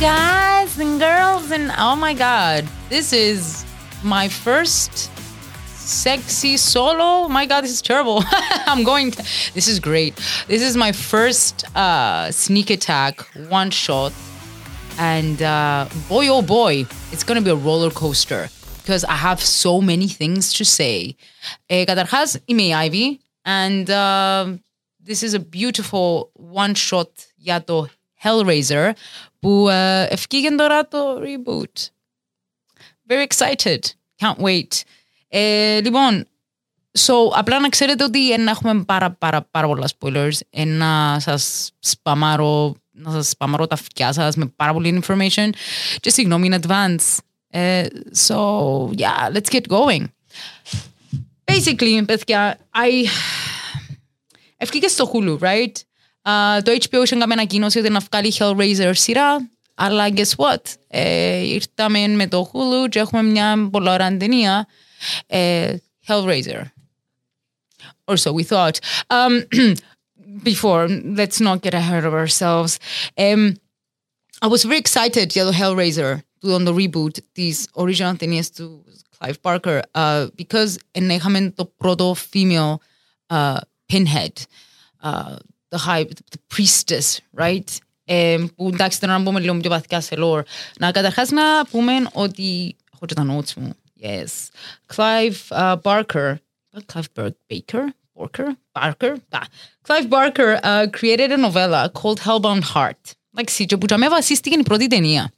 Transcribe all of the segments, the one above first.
Hi, guys and girls, and oh my god, this is my first sexy solo. My god, this is terrible. I'm going. To, this is great. This is my first uh, sneak attack one shot, and uh, boy, oh boy, it's gonna be a roller coaster because I have so many things to say. Ε, καταρχάς, είμαι η Ivy, and uh, this is a beautiful one shot για το Hellraiser που uh, ευκήγεν τώρα το reboot. Very excited. Can't wait. Ε, λοιπόν, so, απλά να ξέρετε ότι να έχουμε πάρα, πάρα, πάρα πολλά spoilers, ε, να σας σπαμάρω, να σας σπαμάρω τα αυτιά σας με πάρα πολύ information και συγγνώμη in advance. Ε, so, yeah, let's get going. Basically, παιδιά, I... Ευκήκε στο Hulu, right? Uh, το HBO είχε κάνει ανακοίνωση ότι να βγάλει Hellraiser σειρά, αλλά guess what? Ε, ήρθαμε με το Hulu και έχουμε μια πολύ ωραία ταινία, ε, Hellraiser. Or so we thought. Um, before, let's not get ahead of ourselves. Um, I was very excited για το Hellraiser, on the reboot, της original ταινίες του Clive Barker, uh, because είχαμε το πρώτο female uh, pinhead, uh, the high, the priestess, right? Ε, που εντάξει τώρα να μπούμε λίγο πιο βαθικά σε lore. Να καταρχάς να πούμε ότι, έχω και τα notes μου, yes, Clive uh, Barker, Clive Baker, Barker, Barker, ah. Clive Barker uh, created a novella called Hellbound Heart. Εντάξει, και που τα με βασίστηκε η πρώτη ταινία.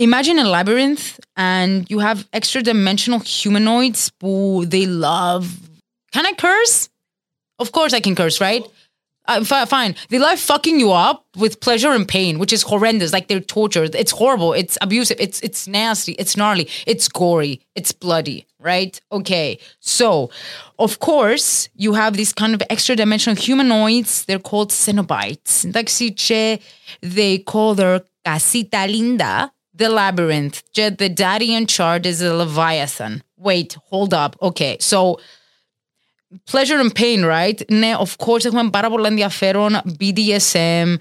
Imagine a labyrinth and you have extra dimensional humanoids who they love. Can I curse? Of course I can curse, right? Uh, fine. They love fucking you up with pleasure and pain, which is horrendous. Like they're tortured. It's horrible. It's abusive. It's it's nasty. It's gnarly. It's gory. It's bloody. Right? Okay. So, of course, you have these kind of extra dimensional humanoids. They're called Cenobites. They call their casita linda the labyrinth. The daddy in charge is a leviathan. Wait, hold up. Okay. So pleasure and pain, right? Ναι, of course έχουμε πάρα πολλά ενδιαφέρον BDSM,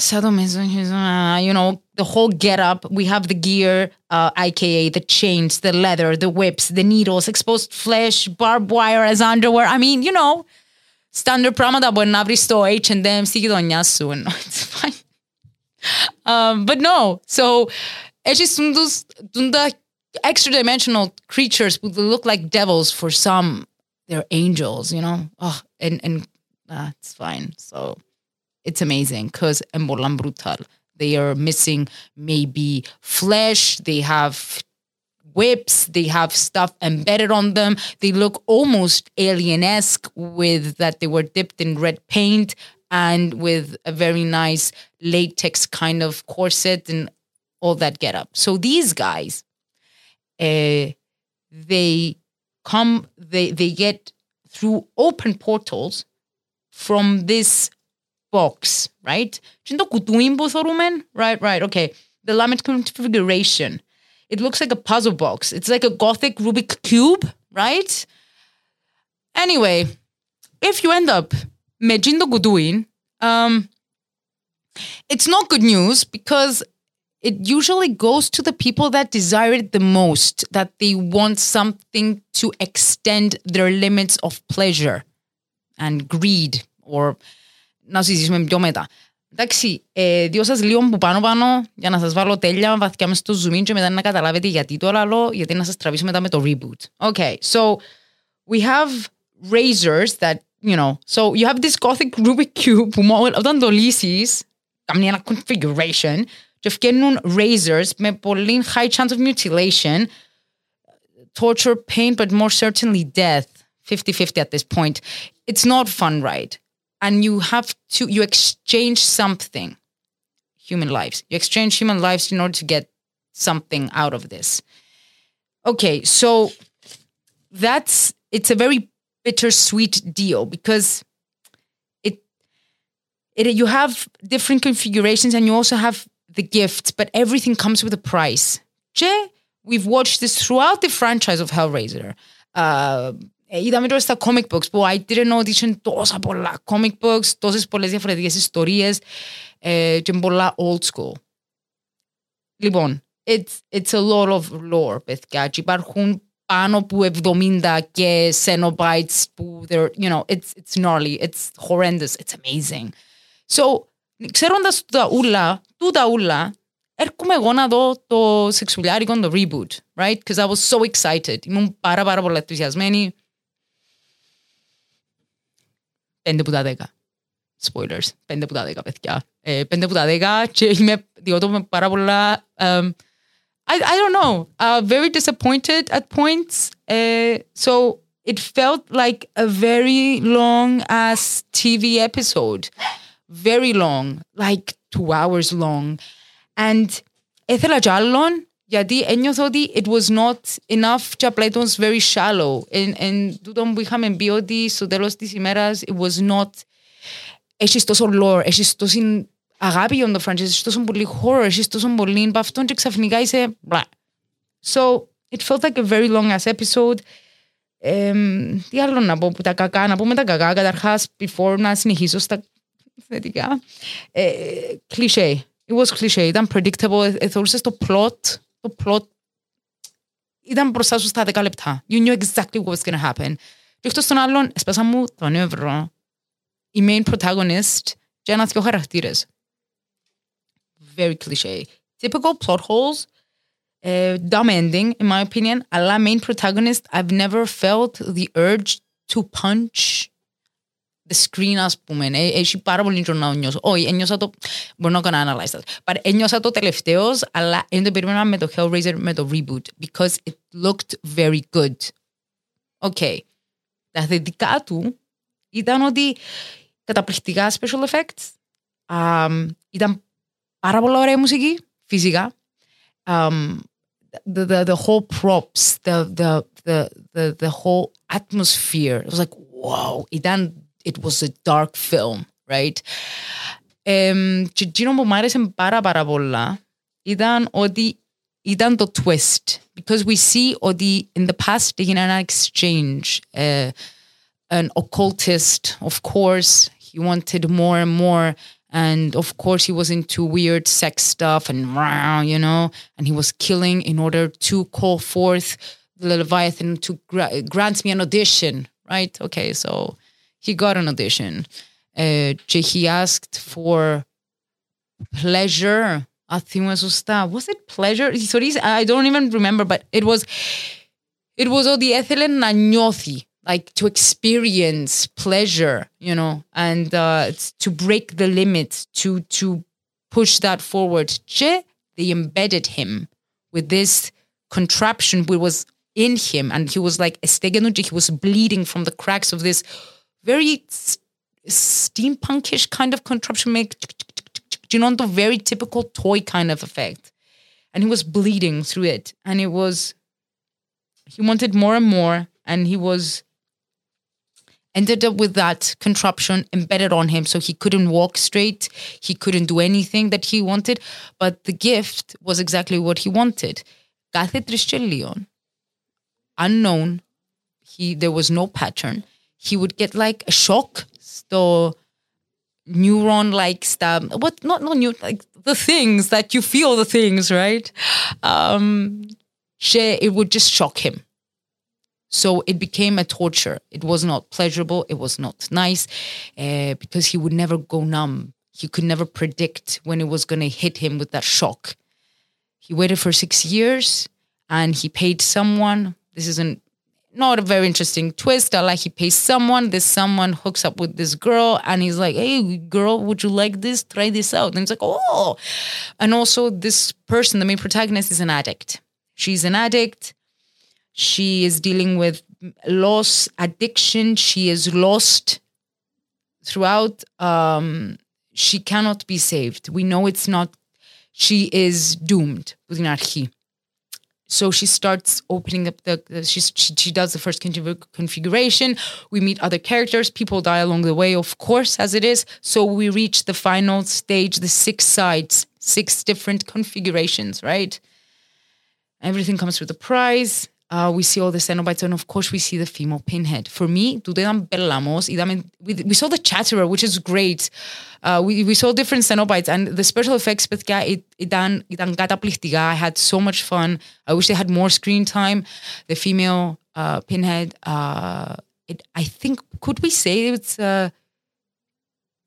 you know, the whole get up. We have the gear, uh, aka the chains, the leather, the whips, the needles, exposed flesh, barbed wire as underwear. I mean, you know, standard πράγματα μπορεί να βρει στο H&M στη γειτονιά σου. No, it's fine. Um, but no, so it's just those the extra dimensional creatures would look like devils for some they're angels, you know. Oh, and and uh, it's fine. So it's amazing because Embolan Brutal. They are missing maybe flesh. They have whips. They have stuff embedded on them. They look almost alien esque with that they were dipped in red paint and with a very nice latex kind of corset and all that get up. So these guys, uh, they come they they get through open portals from this box, right? Right, right, okay. The Lament Configuration. It looks like a puzzle box. It's like a gothic Rubik cube, right? Anyway, if you end up Mejindo Guduin, um, it's not good news because it usually goes to the people that desire it the most, that they want something to extend their limits of pleasure and greed or να συζητήσουμε πιο μετά. Εντάξει, ε, δύο σας λίγο που πάνω πάνω για να σας βάλω τέλεια βαθιά μέσα στο zoom και μετά να καταλάβετε γιατί το άλλο, γιατί να σας τραβήσω μετά με το reboot. Okay, so we have razors that, you know, so you have this gothic Rubik cube που όταν το λύσεις, κάνει ένα configuration και φτιάχνουν razors με πολύ high chance of mutilation, torture, pain, but more certainly death. 50-50 at this point. It's not fun, right? And you have to, you exchange something, human lives. You exchange human lives in order to get something out of this. Okay, so that's, it's a very bittersweet deal because it, it you have different configurations and you also have the gifts, but everything comes with a price. Και we've watched this throughout the franchise of Hellraiser. Uh, είδαμε τώρα στα comic books που I didn't know ότι είχαν τόσα πολλά comic books, τόσες πολλές διαφορετικές ιστορίες ε, και πολλά old school. Λοιπόν, it's, it's a lot of lore, παιδιά. Και υπάρχουν πάνω από 70 και Cenobites που they're, you know, it's, it's gnarly, it's horrendous, it's amazing. So, ξέροντας τα ούλα, τούτα ούλα, έρχομαι εγώ να δω το σεξουλιάρικο, το reboot, right? Because I was so excited. Ήμουν πάρα πάρα πολύ ενθουσιασμένη. Πέντε που τα δέκα. Spoilers. Πέντε που τα δέκα, παιδιά. Ε, πέντε που τα δέκα και είμαι διότι με πάρα πολλά... Um, I, I don't know. Uh, very disappointed at points. Uh, so it felt like a very long ass TV episode. Very long, like two hours long. And ήθελα κι άλλον, γιατί ένιωθα ότι it was not enough και απλά it was very shallow. Εν, εν τούτο που είχαμε πει ότι στο τέλος της ημέρας it was not έχεις τόσο lore, έχεις τόση αγάπη για το franchise, έχεις τόσο πολύ horror, έχεις τόσο πολύ από αυτόν και ξαφνικά είσαι blah. So it felt like a very long ass episode. Ε, τι άλλο να πω που τα κακά, να πούμε τα κακά καταρχάς before να συνεχίσω στα θετικά. Ε, κλισέ. It was cliché, ήταν predictable, θεωρούσες το plot, το plot ήταν μπροστά σου στα 10 λεπτά. You knew exactly what was going to happen. Και εκτός των άλλων, έσπασα μου το νεύρο. Η main protagonist και ένα δυο χαρακτήρες. Very cliché. Typical plot holes, uh, dumb ending, in my opinion, αλλά main protagonist, I've never felt the urge to punch the screen, ας πούμε. Ε, έχει πάρα πολύ καιρό να νιώσω. Όχι, ένιωσα το... Μπορώ να κάνω analyze that. But ένιωσα το τελευταίος, αλλά δεν το περίμενα με το Hellraiser, με το reboot. Because it looked very good. Okay. Τα θετικά του ήταν ότι καταπληκτικά special effects. Um, ήταν πάρα πολλά ωραία μουσική, φυσικά. Um, the, the, the whole props, the, the, the, the, the whole atmosphere. It was like, wow. Ήταν it was a dark film, right? Um, και εκείνο που μου άρεσε πάρα πάρα πολλά ήταν ότι ήταν το twist. Because we see ότι in the past έγινε ένα exchange. Uh, an occultist, of course, he wanted more and more. And of course, he was into weird sex stuff and, you know, and he was killing in order to call forth the Leviathan to gra- grant me an audition, right? Okay, so he got an audition. Uh, he asked for pleasure. Was it pleasure? Sorry, I don't even remember, but it was it was all the ethelen na nyothi, like to experience pleasure, you know, and uh, to break the limits, to to push that forward. Che, They embedded him with this contraption which was in him, and he was like he was bleeding from the cracks of this very steampunkish kind of contraption make you know the very typical toy kind of effect. And he was bleeding through it. And it was he wanted more and more. And he was ended up with that contraption embedded on him. So he couldn't walk straight. He couldn't do anything that he wanted. But the gift was exactly what he wanted. Unknown. He there was no pattern he would get like a shock. So neuron like stuff. What not not new like the things that you feel the things, right? Um it would just shock him. So it became a torture. It was not pleasurable. It was not nice uh, because he would never go numb. He could never predict when it was going to hit him with that shock. He waited for six years and he paid someone. This isn't not a very interesting twist. I like he pays someone. This someone hooks up with this girl, and he's like, "Hey, girl, would you like this? Try this out." And he's like, "Oh!" And also, this person, the main protagonist, is an addict. She's an addict. She is dealing with loss, addiction. She is lost throughout. Um, she cannot be saved. We know it's not. She is doomed. Budinarchi. So she starts opening up the, the she, she does the first configuration. We meet other characters. People die along the way, of course, as it is. So we reach the final stage, the six sides, six different configurations, right? Everything comes with a prize. uh, we see all the Cenobites, and of course we see the female Pinhead. For me, τούτο ήταν πελαμός. Είδαμε, we, we saw the Chatterer, which is great. Uh, we, we saw different Cenobites, and the special effects, παιδιά, it, ήταν, ήταν καταπληκτικά. I had so much fun. I wish they had more screen time. The female uh, Pinhead, uh, it, I think, could we say it's uh,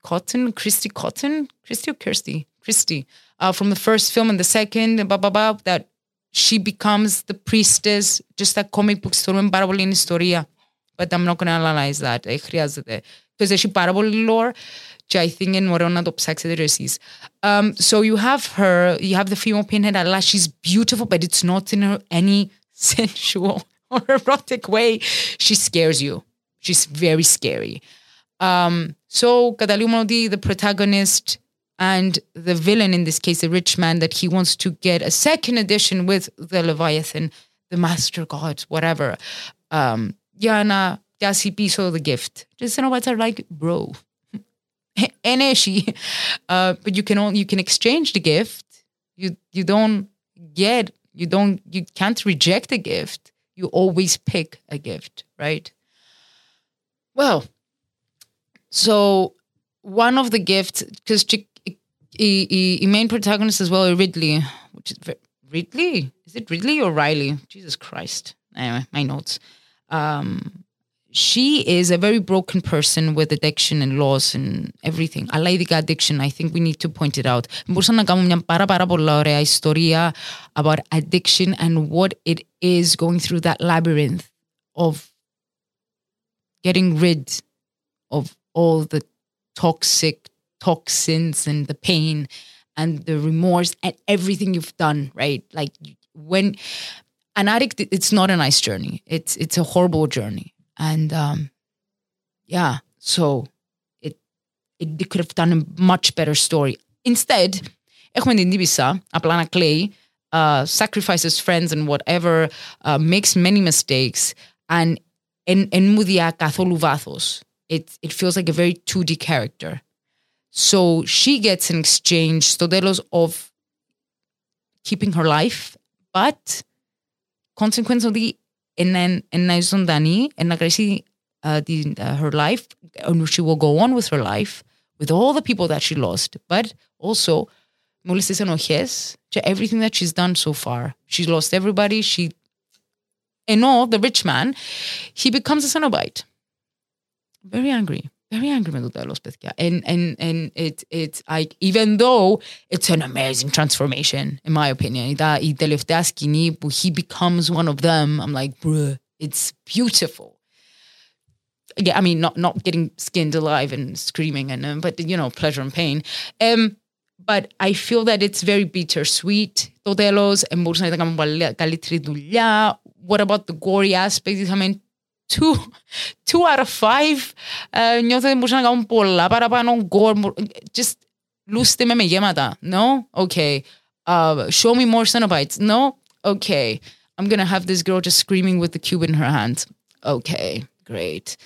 Cotton, Christy Cotton? Christy or Kirsty? Christy. Uh, from the first film and the second, blah, blah, blah, that she becomes the priestess, just like comic books θεωρούμε πάρα πολύ ιστορία. But I'm not going to analyze that. Ε, χρειάζεται. Because έχει πάρα πολύ lore και I think είναι ωραίο να το ψάξετε εσείς. Um, so you have her, you have the female pinhead, αλλά she's beautiful, but it's not in her any sensual or erotic way. She scares you. She's very scary. Um, so καταλήγουμε ότι the protagonist and the villain in this case, the rich man, that he wants to get a second edition with the Leviathan, the Master God, whatever. Um, Yana, Yasi Piso, the gift. Just you know what I like, bro. Eneshi. Uh, but you can only you can exchange the gift. You you don't get you don't you can't reject a gift. You always pick a gift, right? Well, so one of the gifts because a, main protagonist as well, Ridley, which is Ridley. Is it Ridley or Riley? Jesus Christ. Anyway, my notes. Um, she is a very broken person with addiction and loss and everything. Αλλά ειδικά addiction, I think we need to point it out. Μπορούσαμε να κάνουμε μια πάρα πάρα πολλά ωραία ιστορία about addiction and what it is going through that labyrinth of getting rid of all the toxic toxins and the pain and the remorse and everything you've done, right? Like when an addict, it's not a nice journey. It's it's a horrible journey, and um, yeah. So it it they could have done a much better story. Instead, Ahmed Nibisa, Aplana Clay, uh, sacrifices friends and whatever, uh, makes many mistakes, and en, en mudia katholuvatos, It it feels like a very 2D character so she gets in exchange Stodelos of keeping her life, but consequently, and then and Naizondani and Nagresi uh, uh, her life, and she will go on with her life with all the people that she lost, but also Mulises Enojes to everything that she's done so far. She's lost everybody. She and all the rich man, he becomes a Cenobite. Very angry very angry με το τέλος, παιδιά. And, and, and it, it's like, even though it's an amazing transformation, in my opinion. Η, η τελευταία σκηνή που he becomes one of them, I'm like, bruh, it's beautiful. Yeah, I mean, not not getting skinned alive and screaming, and um, but you know, pleasure and pain. Um, but I feel that it's very bittersweet. Το τέλος, μπορούσαν να ήταν πολύ καλύτερη δουλειά. What about the gory aspect? I mean, two, two out of five uh, νιώθω ότι μπορούσαν να κάνουν πολλά παραπάνω γκορ. Just λούστε με με γέματα. No? Okay. Uh, show me more Cenobites. No? Okay. I'm gonna have this girl just screaming with the cube in her hand. Okay, great.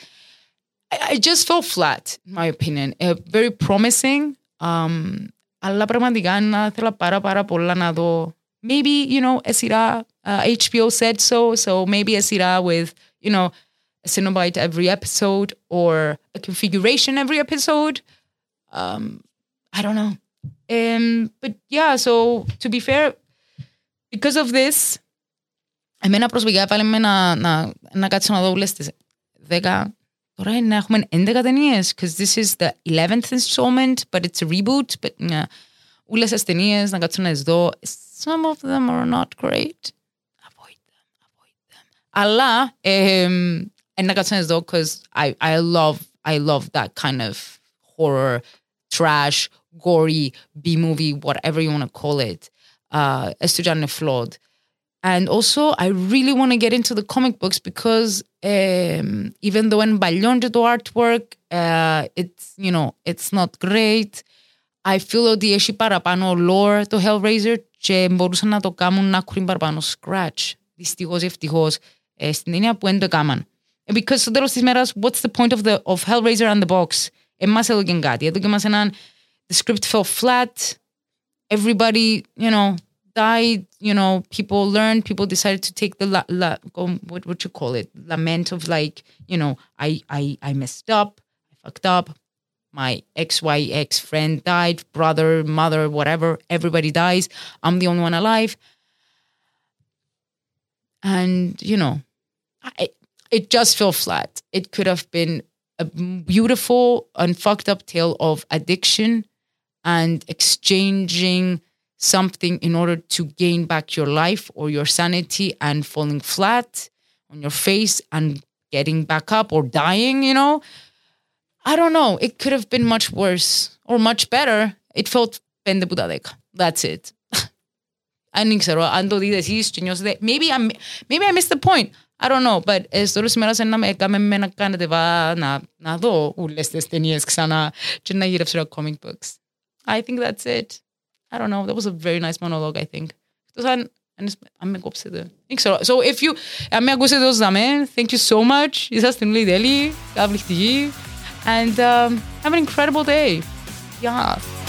I, I just felt flat, in my opinion. Uh, very promising. Um, αλλά πραγματικά να θέλω πάρα πάρα πολλά να δω. Maybe, you know, a σειρά, uh, HBO said so, so maybe a σειρά with, you know, a Cenobite every episode or a configuration every episode. Um, I don't know. Um, but yeah, so to be fair, because of this, εμένα προσωπικά έβαλε με να, να, να κάτσω να δω όλες τις 10 Τώρα είναι να έχουμε 11 ταινίες because this is the 11th installment but it's a reboot but yeah, όλες τις ταινίες να κάτσω να τις δω some of them are not great avoid them avoid them αλλά um, and like I said though, because I I love I love that kind of horror, trash, gory B movie, whatever you want to call it. Uh, Estudiante Flawed. And also, I really want to get into the comic books because um, even though in Ballon the artwork, uh, it's you know it's not great. I feel ότι έχει παραπάνω lore το Hellraiser και μπορούσαν να το κάνουν να έχουν παραπάνω scratch. Δυστυχώς ή ευτυχώς ε, στην έννοια που δεν το έκαναν. Because στο τέλος της μέρας, what's the point of, the, of Hellraiser and the box. Εμάς έδωκε κάτι. Έδωκε μας έναν, the script fell flat. Everybody, you know, died, you know, people learned, people decided to take the la, la what what you call it, lament of like, you know, I I I messed up, I fucked up. My XYX friend died, brother, mother, whatever, everybody dies. I'm the only one alive. And, you know, I, it just fell flat. It could have been a beautiful and fucked up tale of addiction and exchanging something in order to gain back your life or your sanity and falling flat on your face and getting back up or dying, you know? I don't know. It could have been much worse or much better. It felt pende budadeka. That's it. Maybe I'm maybe I missed the point. I don't know, but στο τέλος ημέρας να με έκαμε με να κάνετε βά, να, να δω όλες τις ταινίες ξανά και να γυρεύσω comic books. I think that's it. I don't know. That was a very nice monologue, I think. Εκτός αν, αν με κόψετε. Δεν ξέρω. So if you, αν με ακούσετε ως δαμέ, thank you so much. Είσαστε όλοι τέλειοι, καταπληκτικοί. And um, have an incredible day. Yeah.